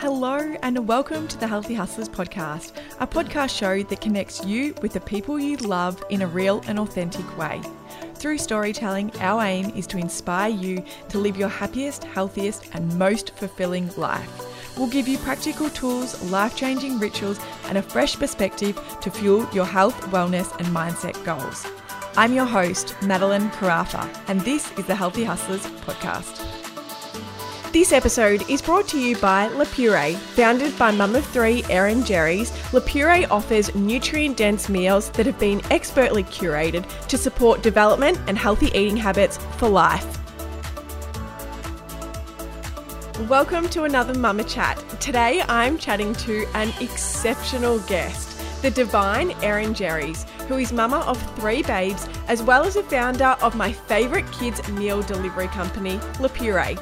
Hello, and welcome to the Healthy Hustlers podcast, a podcast show that connects you with the people you love in a real and authentic way. Through storytelling, our aim is to inspire you to live your happiest, healthiest, and most fulfilling life. We'll give you practical tools, life changing rituals, and a fresh perspective to fuel your health, wellness, and mindset goals. I'm your host, Madeline Carafa, and this is the Healthy Hustlers podcast. This episode is brought to you by Le Puree. Founded by mum of three, Erin Jeries, Le Puree offers nutrient dense meals that have been expertly curated to support development and healthy eating habits for life. Welcome to another Mama Chat. Today I'm chatting to an exceptional guest, the divine Erin Jeries, who is mama of three babes, as well as the founder of my favourite kids meal delivery company, La Puree.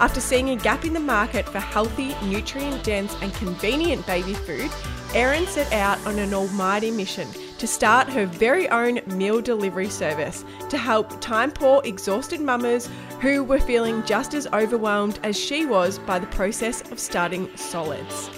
After seeing a gap in the market for healthy, nutrient dense, and convenient baby food, Erin set out on an almighty mission to start her very own meal delivery service to help time poor, exhausted mamas who were feeling just as overwhelmed as she was by the process of starting solids.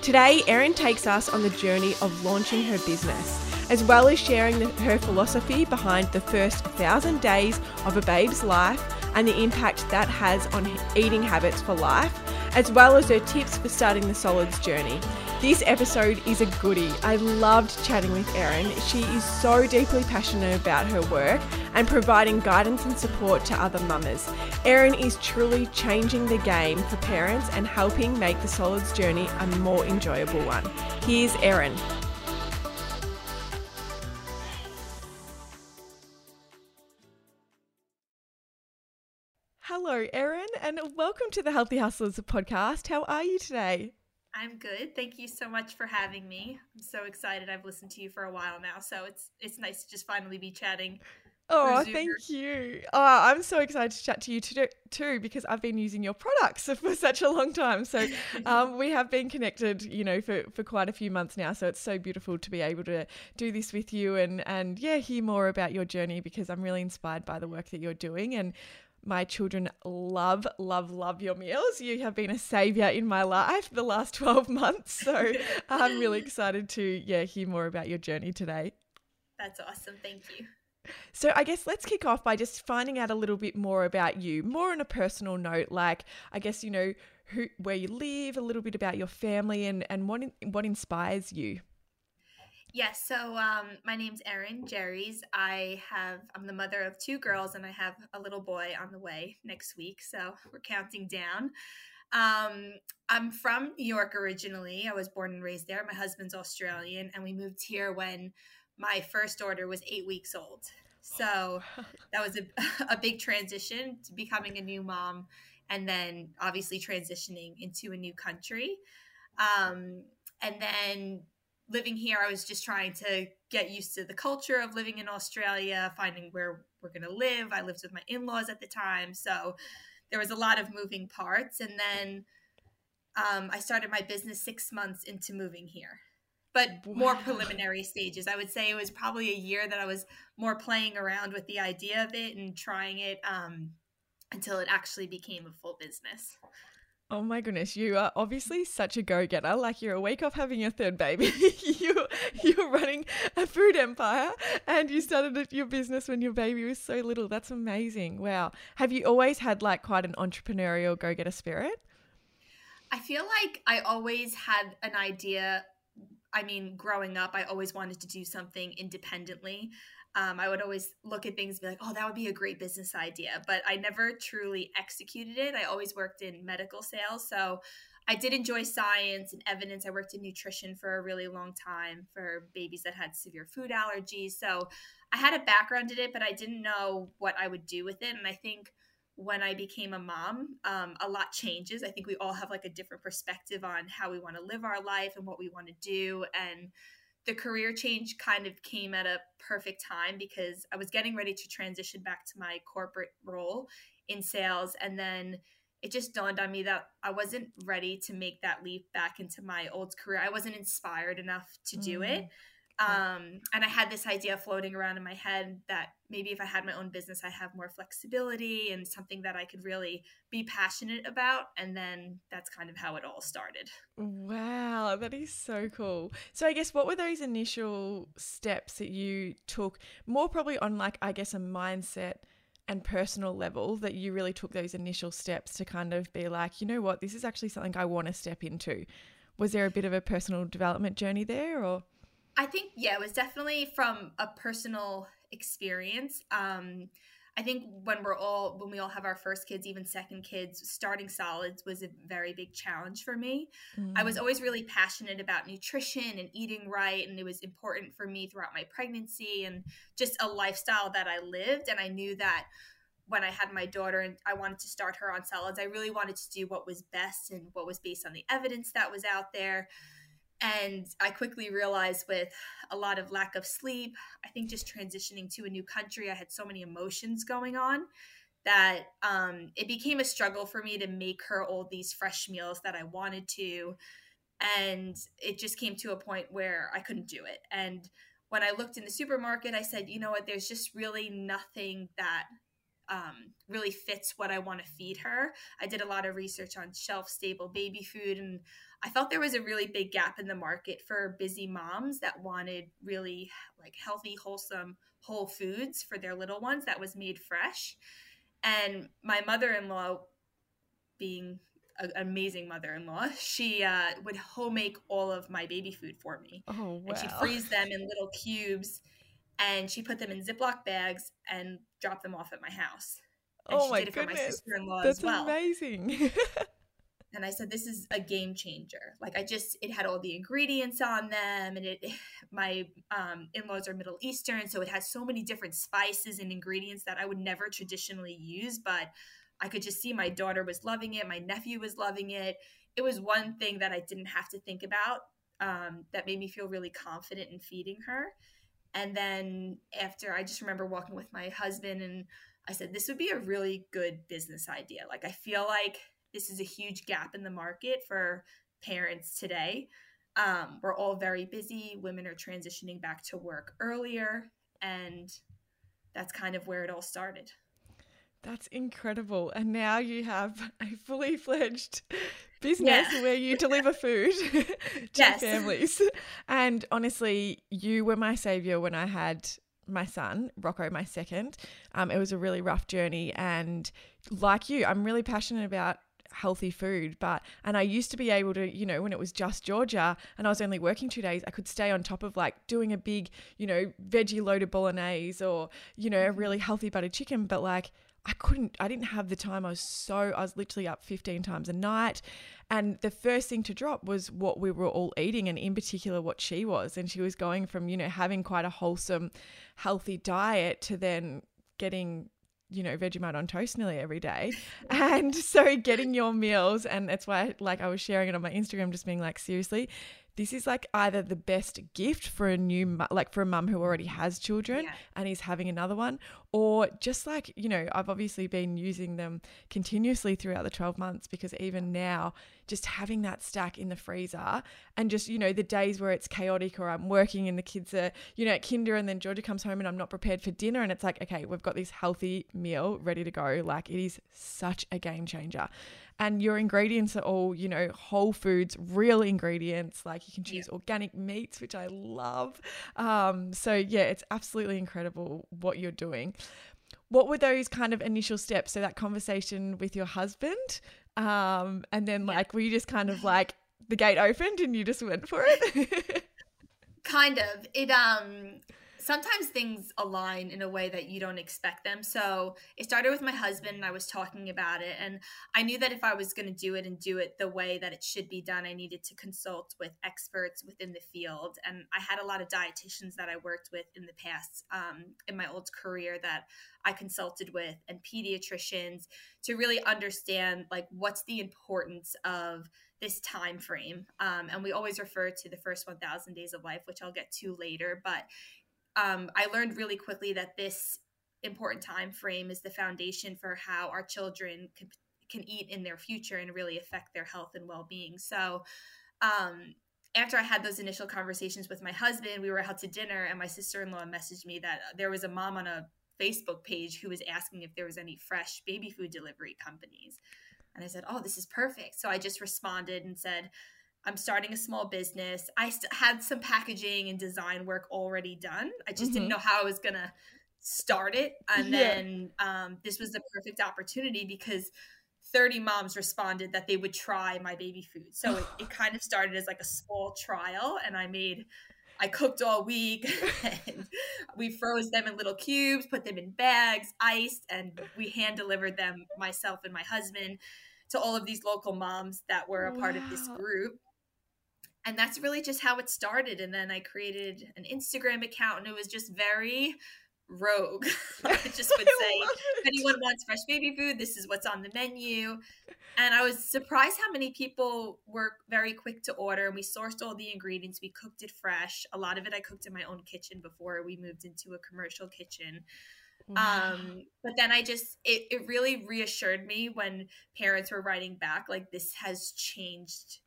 Today, Erin takes us on the journey of launching her business as well as sharing the, her philosophy behind the first thousand days of a babe's life and the impact that has on eating habits for life, as well as her tips for starting the solids journey. This episode is a goodie. I loved chatting with Erin. She is so deeply passionate about her work and providing guidance and support to other mamas. Erin is truly changing the game for parents and helping make the solids journey a more enjoyable one. Here's Erin. Hello, Erin, and welcome to the Healthy Hustlers podcast. How are you today? I'm good. Thank you so much for having me. I'm so excited. I've listened to you for a while now, so it's it's nice to just finally be chatting. Oh, thank you. Oh, I'm so excited to chat to you too, too because I've been using your products for such a long time. So um, we have been connected, you know, for, for quite a few months now. So it's so beautiful to be able to do this with you and and yeah, hear more about your journey because I'm really inspired by the work that you're doing and my children love, love, love your meals. You have been a savior in my life the last 12 months. So I'm really excited to yeah, hear more about your journey today. That's awesome. Thank you. So I guess let's kick off by just finding out a little bit more about you, more on a personal note, like I guess you know who where you live, a little bit about your family and and what what inspires you. Yes. So um, my name's Erin Jeries. I have I'm the mother of two girls, and I have a little boy on the way next week. So we're counting down. Um, I'm from New York originally. I was born and raised there. My husband's Australian, and we moved here when my first daughter was eight weeks old. So that was a, a big transition to becoming a new mom, and then obviously transitioning into a new country. Um, and then living here, I was just trying to get used to the culture of living in Australia, finding where we're going to live. I lived with my in laws at the time. So there was a lot of moving parts. And then um, I started my business six months into moving here, but wow. more preliminary stages. I would say it was probably a year that I was more playing around with the idea of it and trying it um, until it actually became a full business. Oh my goodness, you are obviously such a go-getter. Like you're a week off having your third baby. you you're running a food empire and you started your business when your baby was so little. That's amazing. Wow. Have you always had like quite an entrepreneurial go-getter spirit? I feel like I always had an idea I mean, growing up, I always wanted to do something independently. Um, I would always look at things and be like, oh, that would be a great business idea. But I never truly executed it. I always worked in medical sales. So I did enjoy science and evidence. I worked in nutrition for a really long time for babies that had severe food allergies. So I had a background in it, but I didn't know what I would do with it. And I think when I became a mom, um, a lot changes. I think we all have like a different perspective on how we want to live our life and what we want to do. And the career change kind of came at a perfect time because I was getting ready to transition back to my corporate role in sales. And then it just dawned on me that I wasn't ready to make that leap back into my old career. I wasn't inspired enough to do mm. it. Um, and I had this idea floating around in my head that maybe if I had my own business, I have more flexibility and something that I could really be passionate about. And then that's kind of how it all started. Wow, that is so cool. So, I guess what were those initial steps that you took, more probably on like, I guess, a mindset and personal level that you really took those initial steps to kind of be like, you know what, this is actually something I want to step into? Was there a bit of a personal development journey there or? I think, yeah, it was definitely from a personal experience. Um, I think when we're all when we all have our first kids, even second kids, starting solids was a very big challenge for me. Mm. I was mm. always really passionate about nutrition and eating right, and it was important for me throughout my pregnancy and just a lifestyle that I lived. And I knew that when I had my daughter and I wanted to start her on solids, I really wanted to do what was best and what was based on the evidence that was out there. And I quickly realized with a lot of lack of sleep, I think just transitioning to a new country, I had so many emotions going on that um, it became a struggle for me to make her all these fresh meals that I wanted to. And it just came to a point where I couldn't do it. And when I looked in the supermarket, I said, you know what, there's just really nothing that um, really fits what I want to feed her. I did a lot of research on shelf stable baby food, and I felt there was a really big gap in the market for busy moms that wanted really like healthy, wholesome, whole foods for their little ones that was made fresh. And my mother in law, being an amazing mother-in-law. She uh, would homemake all of my baby food for me. Oh wow! And she'd freeze them in little cubes, and she put them in Ziploc bags and dropped them off at my house. And oh she my did it goodness. for my sister-in-law That's as well. amazing. and I said, "This is a game changer." Like I just, it had all the ingredients on them, and it. My um, in-laws are Middle Eastern, so it has so many different spices and ingredients that I would never traditionally use, but I could just see my daughter was loving it. My nephew was loving it. It was one thing that I didn't have to think about um, that made me feel really confident in feeding her. And then after, I just remember walking with my husband and I said, this would be a really good business idea. Like, I feel like this is a huge gap in the market for parents today. Um, we're all very busy. Women are transitioning back to work earlier. And that's kind of where it all started. That's incredible. And now you have a fully fledged business yeah. where you deliver food to yes. families. And honestly, you were my savior when I had my son, Rocco, my second. Um, it was a really rough journey. And like you, I'm really passionate about healthy food but and I used to be able to you know when it was just Georgia and I was only working 2 days I could stay on top of like doing a big you know veggie loaded bolognese or you know a mm-hmm. really healthy buttered chicken but like I couldn't, I didn't have the time. I was so, I was literally up 15 times a night. And the first thing to drop was what we were all eating, and in particular, what she was. And she was going from, you know, having quite a wholesome, healthy diet to then getting you know, Vegemite on toast nearly every day. And so getting your meals, and that's why, like, I was sharing it on my Instagram, just being like, seriously, this is like either the best gift for a new like for a mum who already has children yeah. and is having another one or just like you know I've obviously been using them continuously throughout the 12 months because even now just having that stack in the freezer and just you know the days where it's chaotic or I'm working and the kids are you know at kinder and then Georgia comes home and I'm not prepared for dinner and it's like okay we've got this healthy meal ready to go. Like it is such a game changer. And your ingredients are all you know whole foods real ingredients. Like you can choose yeah. organic meats which i love. Um, so yeah it's absolutely incredible what you're doing. What were those kind of initial steps? So that conversation with your husband um, and then like yeah. were you just kind of like the gate opened and you just went for it kind of it um sometimes things align in a way that you don't expect them. So it started with my husband, and I was talking about it. And I knew that if I was going to do it and do it the way that it should be done, I needed to consult with experts within the field. And I had a lot of dietitians that I worked with in the past um, in my old career that I consulted with, and pediatricians to really understand like what's the importance of this time frame um, and we always refer to the first 1000 days of life which i'll get to later but um, I learned really quickly that this important time frame is the foundation for how our children can, can eat in their future and really affect their health and well-being. So um, after I had those initial conversations with my husband, we were out to dinner, and my sister in law messaged me that there was a mom on a Facebook page who was asking if there was any fresh baby food delivery companies. And I said, "Oh, this is perfect." So I just responded and said, "I'm starting a small business. I st- had some packaging and design work already done. I just mm-hmm. didn't know how I was gonna start it. And yeah. then um, this was the perfect opportunity because." 30 moms responded that they would try my baby food. So it, it, kind of started as like a small trial, and I made I cooked all week and we froze them in little cubes, put them in bags, iced, and we hand delivered them, myself and my husband, to all of these local moms that were a part of this group. And that's really just how it started. And then I created an Instagram account, and it was just very rogue. I just would say, if anyone wants fresh baby food, this is what's on the menu. And I was surprised how many people were very quick to order. And we sourced all the ingredients, we cooked it fresh. A lot of it I cooked in my own kitchen before we moved into a commercial kitchen. Wow. Um, but then I just, it, it really reassured me when parents were writing back, like, this has changed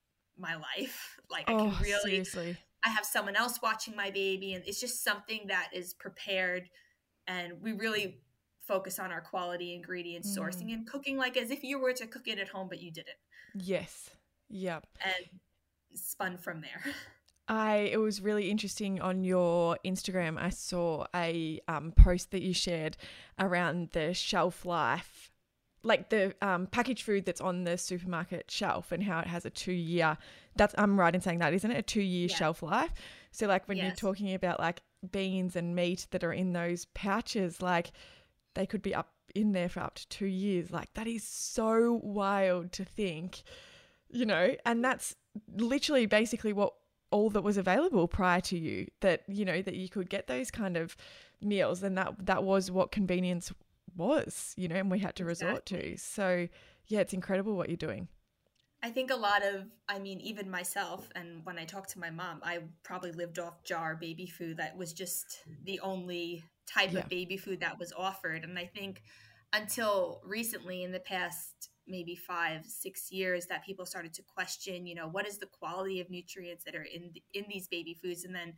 my life. Like, I can oh, really. Seriously. I have someone else watching my baby, and it's just something that is prepared and we really focus on our quality ingredients mm. sourcing and cooking like as if you were to cook it at home but you didn't yes yep and spun from there I it was really interesting on your Instagram. I saw a um, post that you shared around the shelf life, like the um, packaged food that's on the supermarket shelf, and how it has a two year. That's I'm right in saying that, isn't it? A two year yeah. shelf life. So like when yes. you're talking about like beans and meat that are in those pouches, like they could be up in there for up to two years. Like that is so wild to think, you know, and that's literally basically what all that was available prior to you that you know that you could get those kind of meals and that that was what convenience was you know and we had to resort to so yeah it's incredible what you're doing I think a lot of, I mean, even myself, and when I talk to my mom, I probably lived off jar baby food that was just the only type yeah. of baby food that was offered. And I think until recently, in the past maybe five, six years, that people started to question, you know, what is the quality of nutrients that are in in these baby foods, and then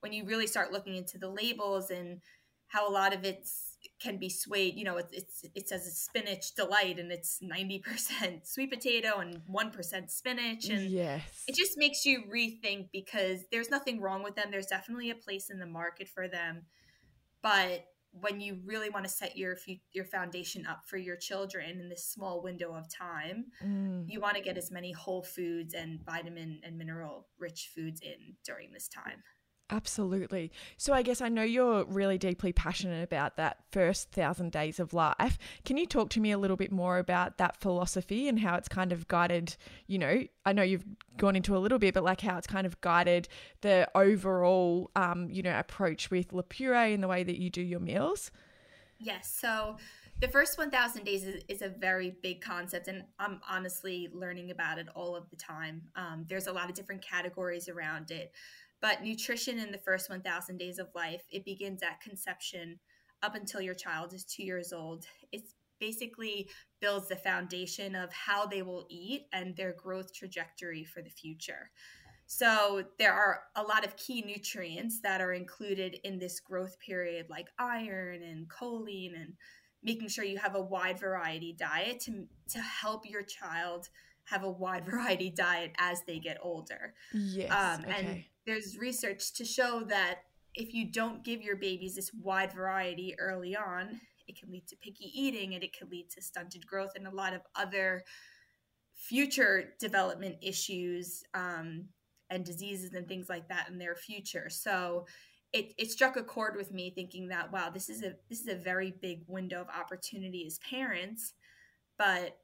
when you really start looking into the labels and how a lot of it's can be swayed. You know, it, it's it says it's spinach delight and it's ninety percent sweet potato and one percent spinach, and yes, it just makes you rethink because there's nothing wrong with them. There's definitely a place in the market for them, but when you really want to set your your foundation up for your children in this small window of time, mm. you want to get as many whole foods and vitamin and mineral rich foods in during this time. Absolutely. So I guess I know you're really deeply passionate about that first thousand days of life. Can you talk to me a little bit more about that philosophy and how it's kind of guided, you know, I know you've gone into a little bit, but like how it's kind of guided the overall, um, you know, approach with Le Puree and the way that you do your meals? Yes. So the first 1000 days is, is, a very big concept and i'm honestly learning about it all of the time um, there's a lot of different categories around it but nutrition in the first 1000 days of life, it begins at conception up until your child is two years old. It's basically builds the foundation of how they will eat and their growth trajectory for the future. So there are a lot of key nutrients that are included in this growth period, like iron and choline, and making sure you have a wide variety diet to, to help your child have a wide variety diet as they get older. Yes. Um, okay. And there's research to show that if you don't give your babies this wide variety early on, it can lead to picky eating and it can lead to stunted growth and a lot of other future development issues um, and diseases and things like that in their future. So it, it struck a chord with me thinking that wow this is a this is a very big window of opportunity as parents but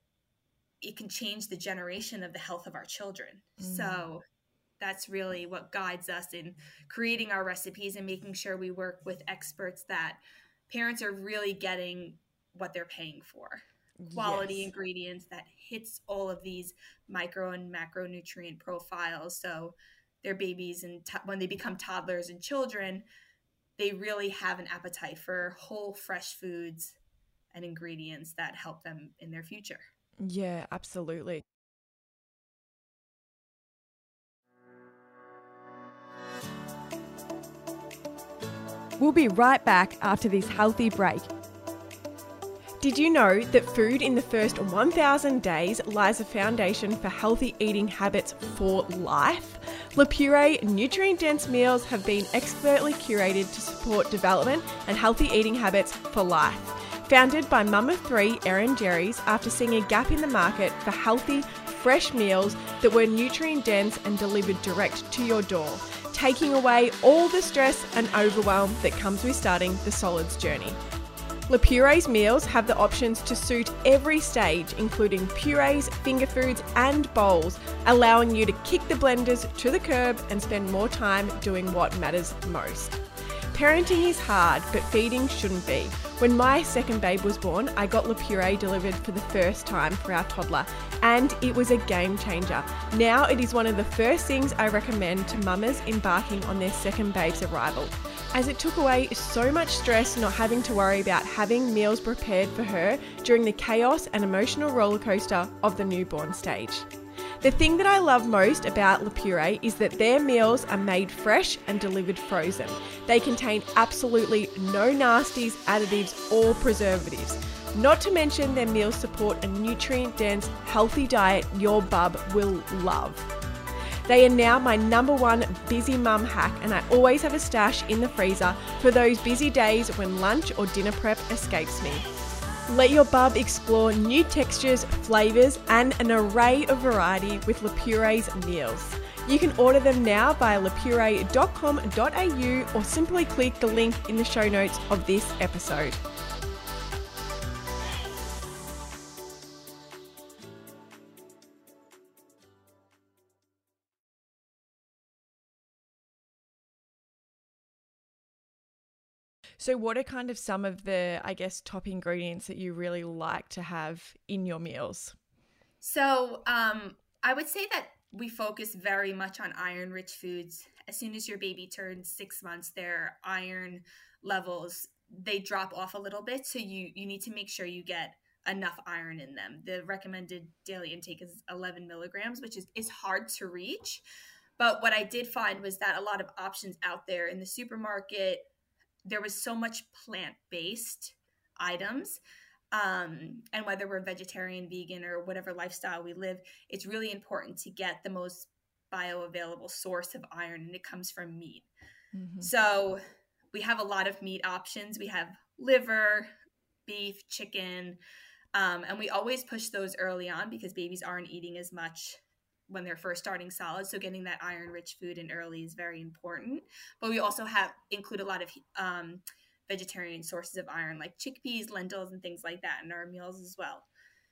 it can change the generation of the health of our children mm. so that's really what guides us in creating our recipes and making sure we work with experts that parents are really getting what they're paying for. Quality yes. ingredients that hits all of these micro and macronutrient profiles. So their babies and t- when they become toddlers and children they really have an appetite for whole fresh foods and ingredients that help them in their future. Yeah absolutely We'll be right back after this healthy break. Did you know that food in the first 1000 days lies a foundation for healthy eating habits for life? Le Puree nutrient dense meals have been expertly curated to support development and healthy eating habits for life. Founded by mum of three, Erin Jeries, after seeing a gap in the market for healthy, fresh meals that were nutrient dense and delivered direct to your door, taking away all the stress and overwhelm that comes with starting the solids journey. Le Puree's meals have the options to suit every stage, including purees, finger foods, and bowls, allowing you to kick the blenders to the curb and spend more time doing what matters most. Parenting is hard, but feeding shouldn't be. When my second babe was born, I got Le Puree delivered for the first time for our toddler, and it was a game changer. Now it is one of the first things I recommend to mamas embarking on their second babe's arrival, as it took away so much stress not having to worry about having meals prepared for her during the chaos and emotional rollercoaster of the newborn stage. The thing that I love most about Le Puree is that their meals are made fresh and delivered frozen. They contain absolutely no nasties, additives, or preservatives. Not to mention, their meals support a nutrient dense, healthy diet your bub will love. They are now my number one busy mum hack, and I always have a stash in the freezer for those busy days when lunch or dinner prep escapes me. Let your bub explore new textures, flavours, and an array of variety with Le Puree's meals. You can order them now via lapuree.com.au or simply click the link in the show notes of this episode. So, what are kind of some of the, I guess, top ingredients that you really like to have in your meals? So, um, I would say that we focus very much on iron rich foods. As soon as your baby turns six months, their iron levels they drop off a little bit. So you you need to make sure you get enough iron in them. The recommended daily intake is 11 milligrams, which is is hard to reach. But what I did find was that a lot of options out there in the supermarket, there was so much plant based items. Um, and whether we're vegetarian, vegan, or whatever lifestyle we live, it's really important to get the most bioavailable source of iron, and it comes from meat. Mm-hmm. So we have a lot of meat options. We have liver, beef, chicken, um, and we always push those early on because babies aren't eating as much when they're first starting solids. So getting that iron rich food in early is very important. But we also have include a lot of um, vegetarian sources of iron like chickpeas, lentils, and things like that in our meals as well.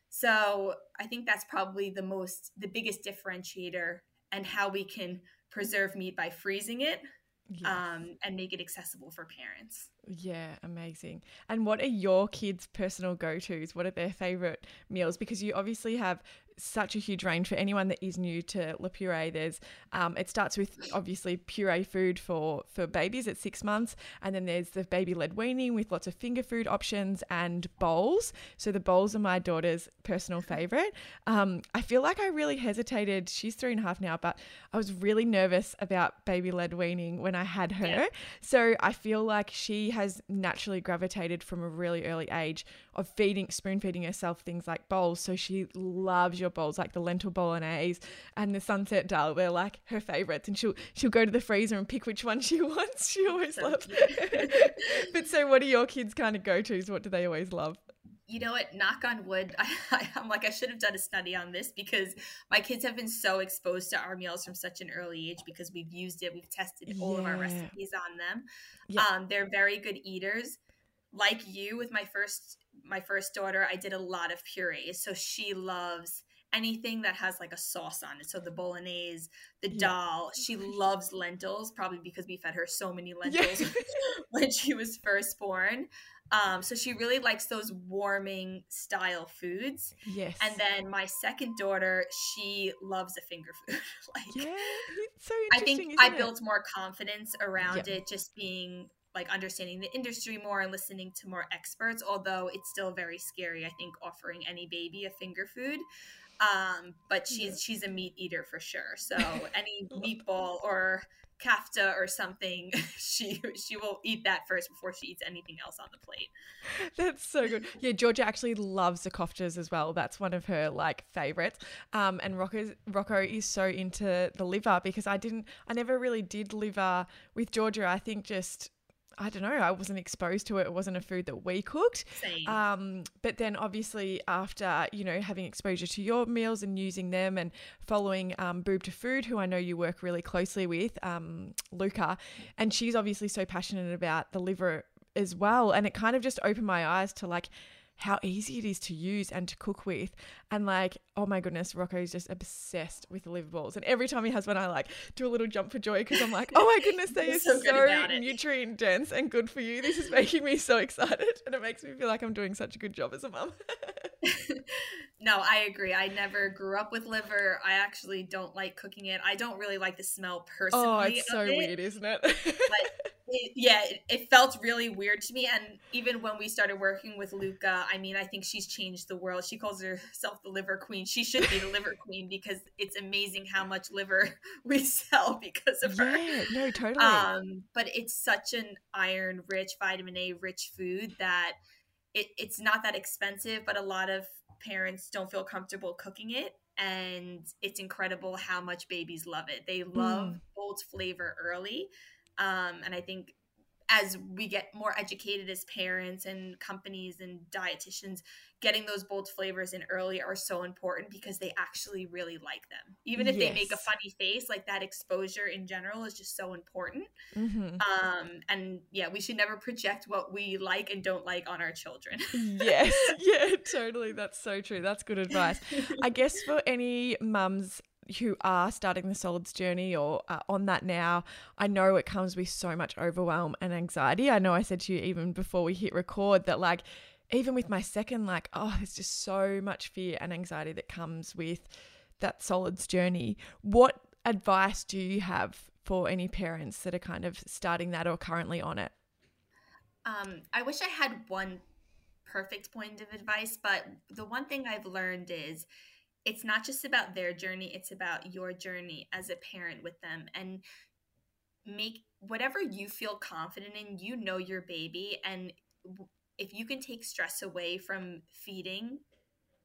So I think that's probably the most the biggest differentiator and how we can preserve meat by freezing it yes. um, and make it accessible for parents. Yeah, amazing. And what are your kids' personal go tos? What are their favorite meals? Because you obviously have such a huge range for anyone that is new to Le Puree. There's um, it starts with obviously puree food for for babies at six months, and then there's the baby led weaning with lots of finger food options and bowls. So the bowls are my daughter's personal favorite. Um, I feel like I really hesitated. She's three and a half now, but I was really nervous about baby led weaning when I had her. Yeah. So I feel like she has naturally gravitated from a really early age of feeding spoon feeding herself things like bowls. So she loves your bowls, like the lentil bolognese and the sunset dal. They're like her favorites, and she'll she'll go to the freezer and pick which one she wants. She always so loves. but so, what are your kids' kind of go tos? What do they always love? you know what knock on wood I, am like i should have done a study on this because my kids have been so exposed to our meals from such an early age because we've used it we've tested all yeah. of our recipes on them yeah. um, they're very good eaters like you with my first my first daughter i did a lot of purees so she loves anything that has like a sauce on it. So the bolognese, the yeah. dal. She loves lentils, probably because we fed her so many lentils yeah. when she was first born. Um, so she really likes those warming style foods. Yes. And then my second daughter, she loves a finger food. like, yeah, so I think I it? built more confidence around yeah. it, just being like understanding the industry more and listening to more experts. Although it's still very scary, I think offering any baby a finger food um but she's she's a meat eater for sure so any meatball or kafta or something, she she will eat that first before she eats anything else on the plate. That's so good. Yeah, Georgia actually loves the koftas as well. That's one of her like favorites. Um, and Rocco Rocco is so into the liver because I didn't, I never really did liver with Georgia. I think just I don't know, I wasn't exposed to it. It wasn't a food that we cooked. Same. Um, but then obviously after, you know, having exposure to your meals and using them and following um, Boob to Food, who I know you work really closely with, um, Luca, and she's obviously so passionate about the liver as well. And it kind of just opened my eyes to like how easy it is to use and to cook with. And like, oh my goodness, Rocco is just obsessed with the liver balls. And every time he has one, I like do a little jump for joy because I'm like, oh my goodness, they are so, so nutrient dense and good for you. This is making me so excited. And it makes me feel like I'm doing such a good job as a mum. no, I agree. I never grew up with liver. I actually don't like cooking it. I don't really like the smell personally. Oh, it's so it. weird, isn't it? but it, yeah, it, it, felt really weird to me. And even when we started working with Luca, I mean, I think she's changed the world. She calls herself the liver queen. She should be the liver queen because it's amazing how much liver we sell because of her. Yeah, no, totally. Um, but it's such an iron rich, vitamin A rich food that it, it's not that expensive, but a lot of parents don't feel comfortable cooking it and it's incredible how much babies love it. They love mm. bold flavor early. Um, and I think as we get more educated as parents and companies and dietitians, getting those bold flavors in early are so important because they actually really like them. Even if yes. they make a funny face, like that exposure in general is just so important. Mm-hmm. Um, and yeah, we should never project what we like and don't like on our children. yes, yeah, totally. That's so true. That's good advice. I guess for any mums who are starting the solids journey or on that now, I know it comes with so much overwhelm and anxiety. I know I said to you even before we hit record that, like, even with my second, like, oh, there's just so much fear and anxiety that comes with that solids journey. What advice do you have for any parents that are kind of starting that or currently on it? Um, I wish I had one perfect point of advice, but the one thing I've learned is it's not just about their journey, it's about your journey as a parent with them. And make whatever you feel confident in, you know your baby. And if you can take stress away from feeding,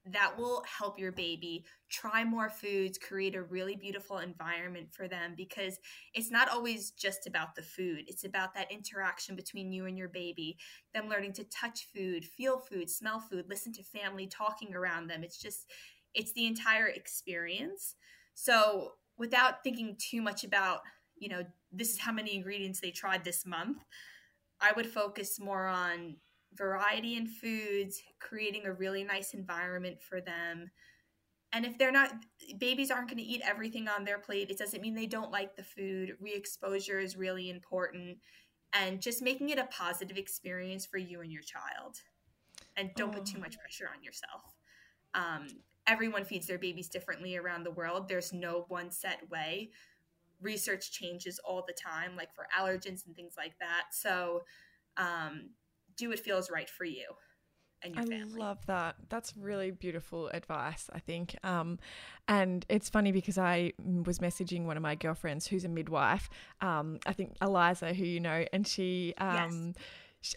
that will help your baby try more foods, create a really beautiful environment for them because it's not always just about the food. It's about that interaction between you and your baby, them learning to touch food, feel food, smell food, listen to family talking around them. It's just, it's the entire experience. So without thinking too much about, you know, this is how many ingredients they tried this month, I would focus more on variety in foods, creating a really nice environment for them. And if they're not, babies aren't going to eat everything on their plate. It doesn't mean they don't like the food. Re exposure is really important. And just making it a positive experience for you and your child. And don't oh. put too much pressure on yourself. Um, everyone feeds their babies differently around the world. There's no one set way. Research changes all the time, like for allergens and things like that. So, um, do what feels right for you and your I family. I love that. That's really beautiful advice, I think. Um, and it's funny because I was messaging one of my girlfriends who's a midwife, um, I think Eliza, who you know, and she. Um, yes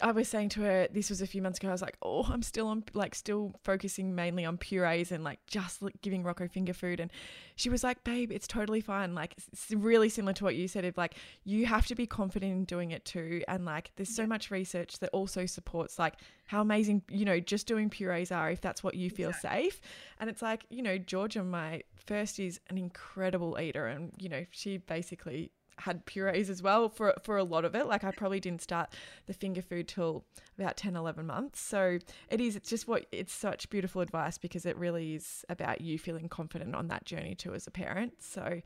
I was saying to her, this was a few months ago. I was like, oh, I'm still on, like, still focusing mainly on purees and like just like, giving Rocco finger food. And she was like, babe, it's totally fine. Like, it's really similar to what you said. Of like, you have to be confident in doing it too. And like, there's so much research that also supports like how amazing, you know, just doing purees are if that's what you feel exactly. safe. And it's like, you know, Georgia, my first, is an incredible eater, and you know, she basically had purees as well for for a lot of it. Like I probably didn't start the finger food till about 10 11 months. So it is it's just what it's such beautiful advice because it really is about you feeling confident on that journey too as a parent. So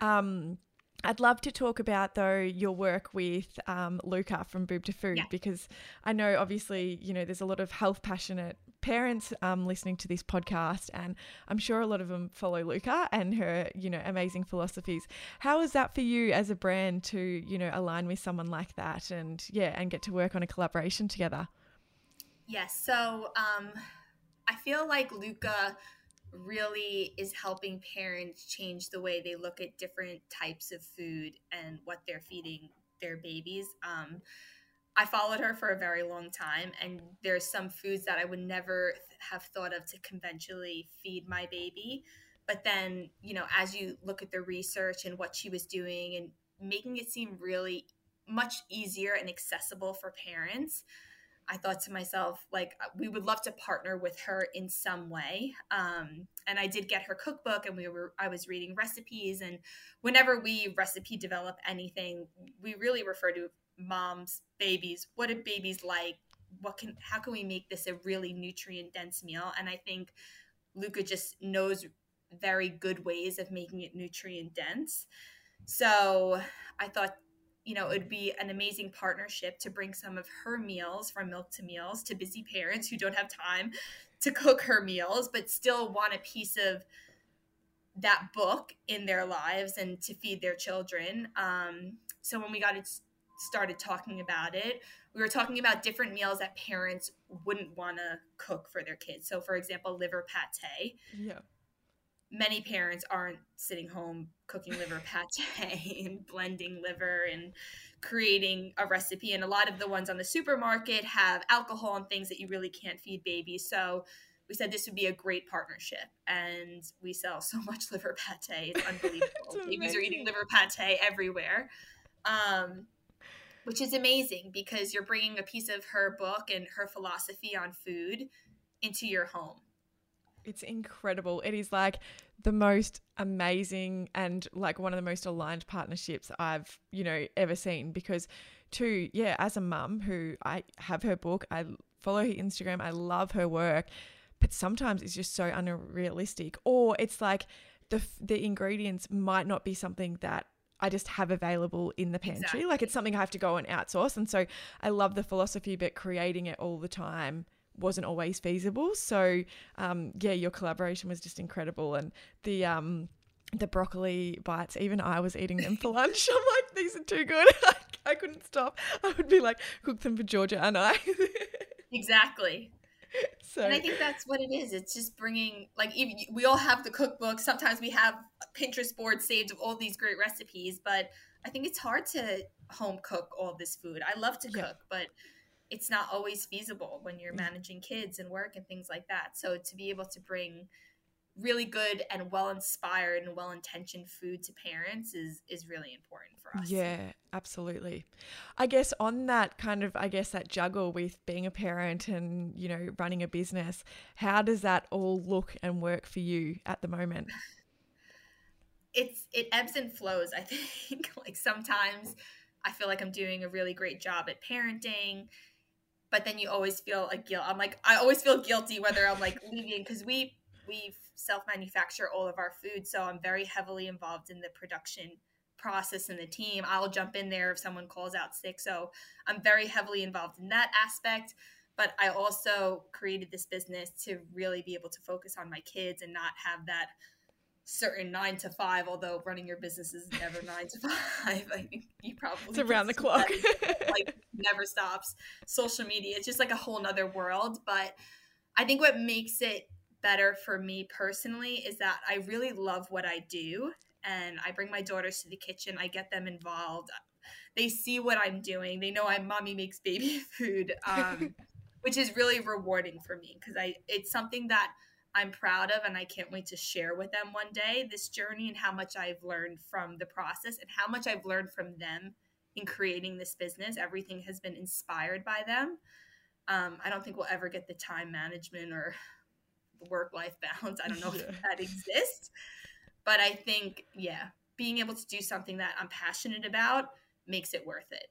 um I'd love to talk about though your work with um, Luca from Boob to Food yeah. because I know obviously you know there's a lot of health passionate parents um, listening to this podcast, and I'm sure a lot of them follow Luca and her you know amazing philosophies. How is that for you as a brand to you know align with someone like that and yeah and get to work on a collaboration together? Yes, so um, I feel like Luca really is helping parents change the way they look at different types of food and what they're feeding their babies. Um, I followed her for a very long time, and there's some foods that I would never have thought of to conventionally feed my baby. But then, you know, as you look at the research and what she was doing and making it seem really much easier and accessible for parents, I thought to myself, like, uh, we would love to partner with her in some way. Um, and I did get her cookbook, and we were, I was reading recipes. And whenever we recipe develop anything, we really refer to moms, babies. What do babies like? What can, how can we make this a really nutrient dense meal? And I think Luca just knows very good ways of making it nutrient dense. So I thought you know, it would be an amazing partnership to bring some of her meals from Milk to Meals to busy parents who don't have time to cook her meals, but still want a piece of that book in their lives and to feed their children. Um, so when we got it started talking about it, we were talking about different meals that parents wouldn't want to cook for their kids. So, for example, liver pate. Yeah many parents aren't sitting home cooking liver pate and blending liver and creating a recipe. And a lot of the ones on the supermarket have alcohol and things that you really can't feed babies. So we said this would be a great partnership and we sell so much liver pate. It's unbelievable. Babies are eating liver pate everywhere um, which is amazing because you're bringing a piece of her book and her philosophy on food into your home it's incredible. It is like the most amazing and like one of the most aligned partnerships I've, you know, ever seen because to yeah, as a mum who I have her book, I follow her Instagram, I love her work, but sometimes it's just so unrealistic or it's like the the ingredients might not be something that I just have available in the pantry. Exactly. Like it's something I have to go and outsource. And so I love the philosophy, but creating it all the time wasn't always feasible. So um, yeah, your collaboration was just incredible, and the um, the broccoli bites. Even I was eating them for lunch. I'm like, these are too good. I couldn't stop. I would be like, cook them for Georgia and I. exactly. So. And I think that's what it is. It's just bringing, like, even, we all have the cookbook. Sometimes we have Pinterest board saved of all these great recipes, but I think it's hard to home cook all this food. I love to cook, yeah. but it's not always feasible when you're mm-hmm. managing kids and work and things like that. So to be able to bring really good and well inspired and well intentioned food to parents is is really important for us. Yeah, absolutely. I guess on that kind of I guess that juggle with being a parent and, you know, running a business, how does that all look and work for you at the moment? It's it ebbs and flows, I think. like sometimes I feel like I'm doing a really great job at parenting but then you always feel a guilt. I'm like, I always feel guilty whether I'm like leaving because we we self manufacture all of our food, so I'm very heavily involved in the production process and the team. I'll jump in there if someone calls out sick, so I'm very heavily involved in that aspect. But I also created this business to really be able to focus on my kids and not have that certain nine to five, although running your business is never nine to five. I think you probably it's around the clock. like never stops. Social media, it's just like a whole nother world. But I think what makes it better for me personally is that I really love what I do. And I bring my daughters to the kitchen, I get them involved. They see what I'm doing. They know I'm mommy makes baby food, um, which is really rewarding for me because I it's something that I'm proud of and I can't wait to share with them one day this journey and how much I've learned from the process and how much I've learned from them in creating this business. Everything has been inspired by them. Um, I don't think we'll ever get the time management or work life balance. I don't know yeah. if that exists. But I think, yeah, being able to do something that I'm passionate about makes it worth it.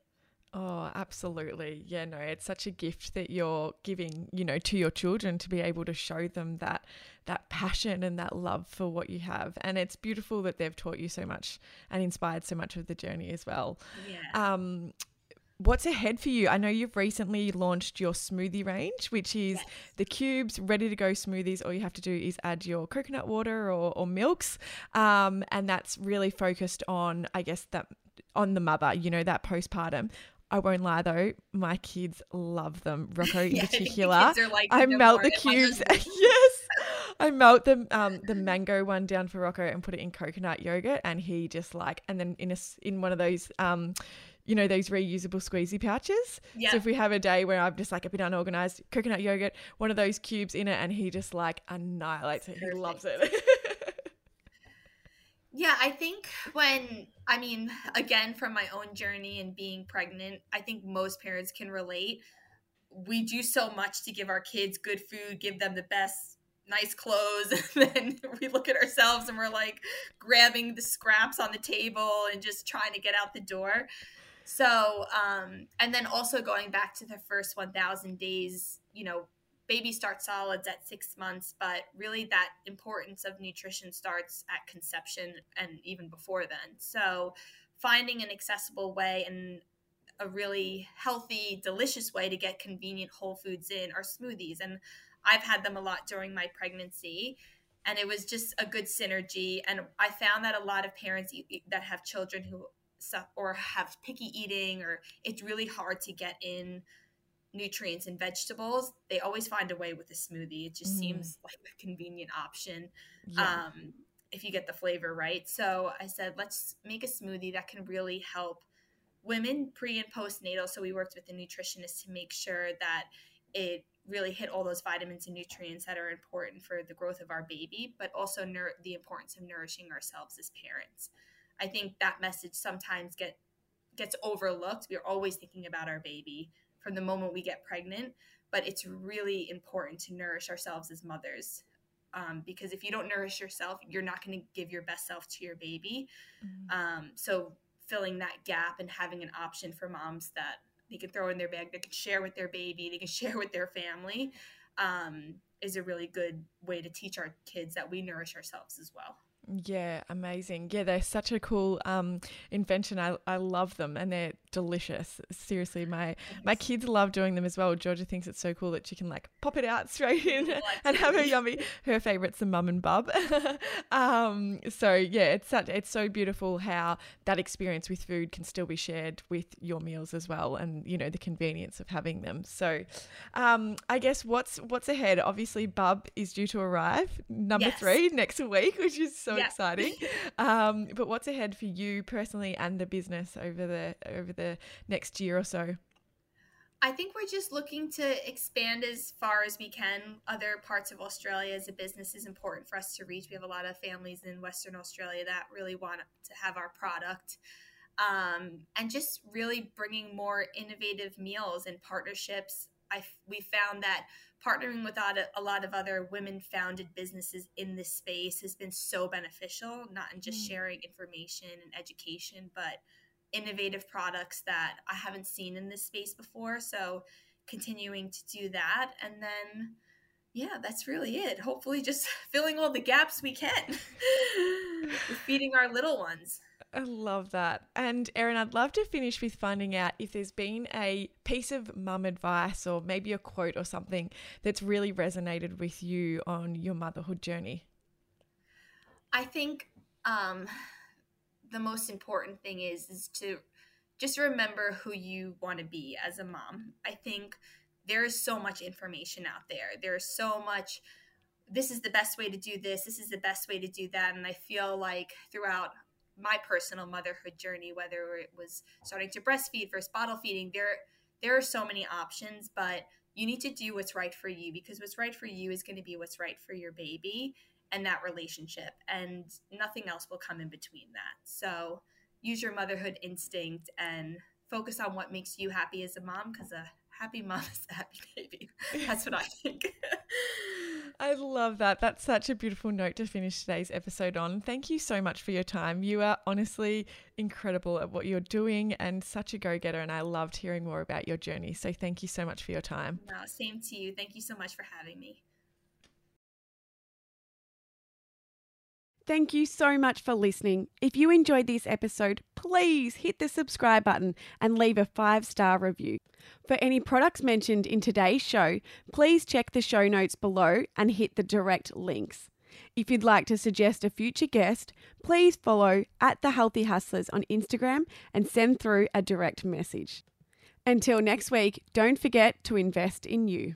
Oh, absolutely. Yeah, no, it's such a gift that you're giving, you know, to your children to be able to show them that that passion and that love for what you have. And it's beautiful that they've taught you so much and inspired so much of the journey as well. Yeah. Um What's ahead for you? I know you've recently launched your smoothie range, which is yes. the cubes, ready to go smoothies. All you have to do is add your coconut water or, or milks. Um, and that's really focused on, I guess, that on the mother, you know, that postpartum. I won't lie though, my kids love them. Rocco in yeah, particular. like I melt the cubes. yes. I melt the um the mango one down for Rocco and put it in coconut yogurt, and he just like, and then in a in one of those um you know, those reusable squeezy pouches. Yeah. So if we have a day where I'm just like a bit unorganized, coconut yogurt, one of those cubes in it, and he just like annihilates it. He loves it. Yeah, I think when, I mean, again, from my own journey and being pregnant, I think most parents can relate. We do so much to give our kids good food, give them the best nice clothes and then we look at ourselves and we're like grabbing the scraps on the table and just trying to get out the door so, um, and then also going back to the first 1,000 days, you know, baby starts solids at six months, but really that importance of nutrition starts at conception and even before then. So, finding an accessible way and a really healthy, delicious way to get convenient whole foods in are smoothies. And I've had them a lot during my pregnancy. And it was just a good synergy. And I found that a lot of parents that have children who or have picky eating or it's really hard to get in nutrients and vegetables they always find a way with a smoothie it just mm. seems like a convenient option yeah. um, if you get the flavor right so i said let's make a smoothie that can really help women pre and postnatal so we worked with a nutritionist to make sure that it really hit all those vitamins and nutrients that are important for the growth of our baby but also nur- the importance of nourishing ourselves as parents I think that message sometimes get gets overlooked. We're always thinking about our baby from the moment we get pregnant, but it's really important to nourish ourselves as mothers. Um, because if you don't nourish yourself, you're not going to give your best self to your baby. Mm-hmm. Um, so filling that gap and having an option for moms that they can throw in their bag, they can share with their baby, they can share with their family, um, is a really good way to teach our kids that we nourish ourselves as well. Yeah, amazing. Yeah, they're such a cool um, invention. I, I love them and they're delicious. Seriously, my my kids love doing them as well. Georgia thinks it's so cool that she can like pop it out straight in and have her yummy. Her favorite's the mum and bub. um, so yeah, it's such it's so beautiful how that experience with food can still be shared with your meals as well, and you know the convenience of having them. So, um, I guess what's what's ahead? Obviously, Bub is due to arrive number yes. three next week, which is so yeah. exciting. Um, but what's ahead for you personally and the business over the over the next year or so? I think we're just looking to expand as far as we can. Other parts of Australia as a business is important for us to reach. We have a lot of families in Western Australia that really want to have our product. Um, and just really bringing more innovative meals and partnerships. I we found that partnering with a lot of other women founded businesses in this space has been so beneficial, not in just mm. sharing information and education, but innovative products that I haven't seen in this space before. So continuing to do that. And then, yeah, that's really it. Hopefully, just filling all the gaps we can feeding our little ones. I love that. And Erin, I'd love to finish with finding out if there's been a piece of mum advice or maybe a quote or something that's really resonated with you on your motherhood journey. I think um, the most important thing is is to just remember who you want to be as a mom. I think there is so much information out there. There's so much this is the best way to do this, this is the best way to do that. And I feel like throughout my personal motherhood journey, whether it was starting to breastfeed versus bottle feeding, there there are so many options, but you need to do what's right for you because what's right for you is going to be what's right for your baby and that relationship, and nothing else will come in between that. So use your motherhood instinct and focus on what makes you happy as a mom because a happy mom is a happy baby. That's what I think. I love that. That's such a beautiful note to finish today's episode on. Thank you so much for your time. You are honestly incredible at what you're doing and such a go getter. And I loved hearing more about your journey. So thank you so much for your time. No, same to you. Thank you so much for having me. Thank you so much for listening. If you enjoyed this episode, please hit the subscribe button and leave a five star review. For any products mentioned in today's show, please check the show notes below and hit the direct links. If you'd like to suggest a future guest, please follow at The Healthy Hustlers on Instagram and send through a direct message. Until next week, don't forget to invest in you.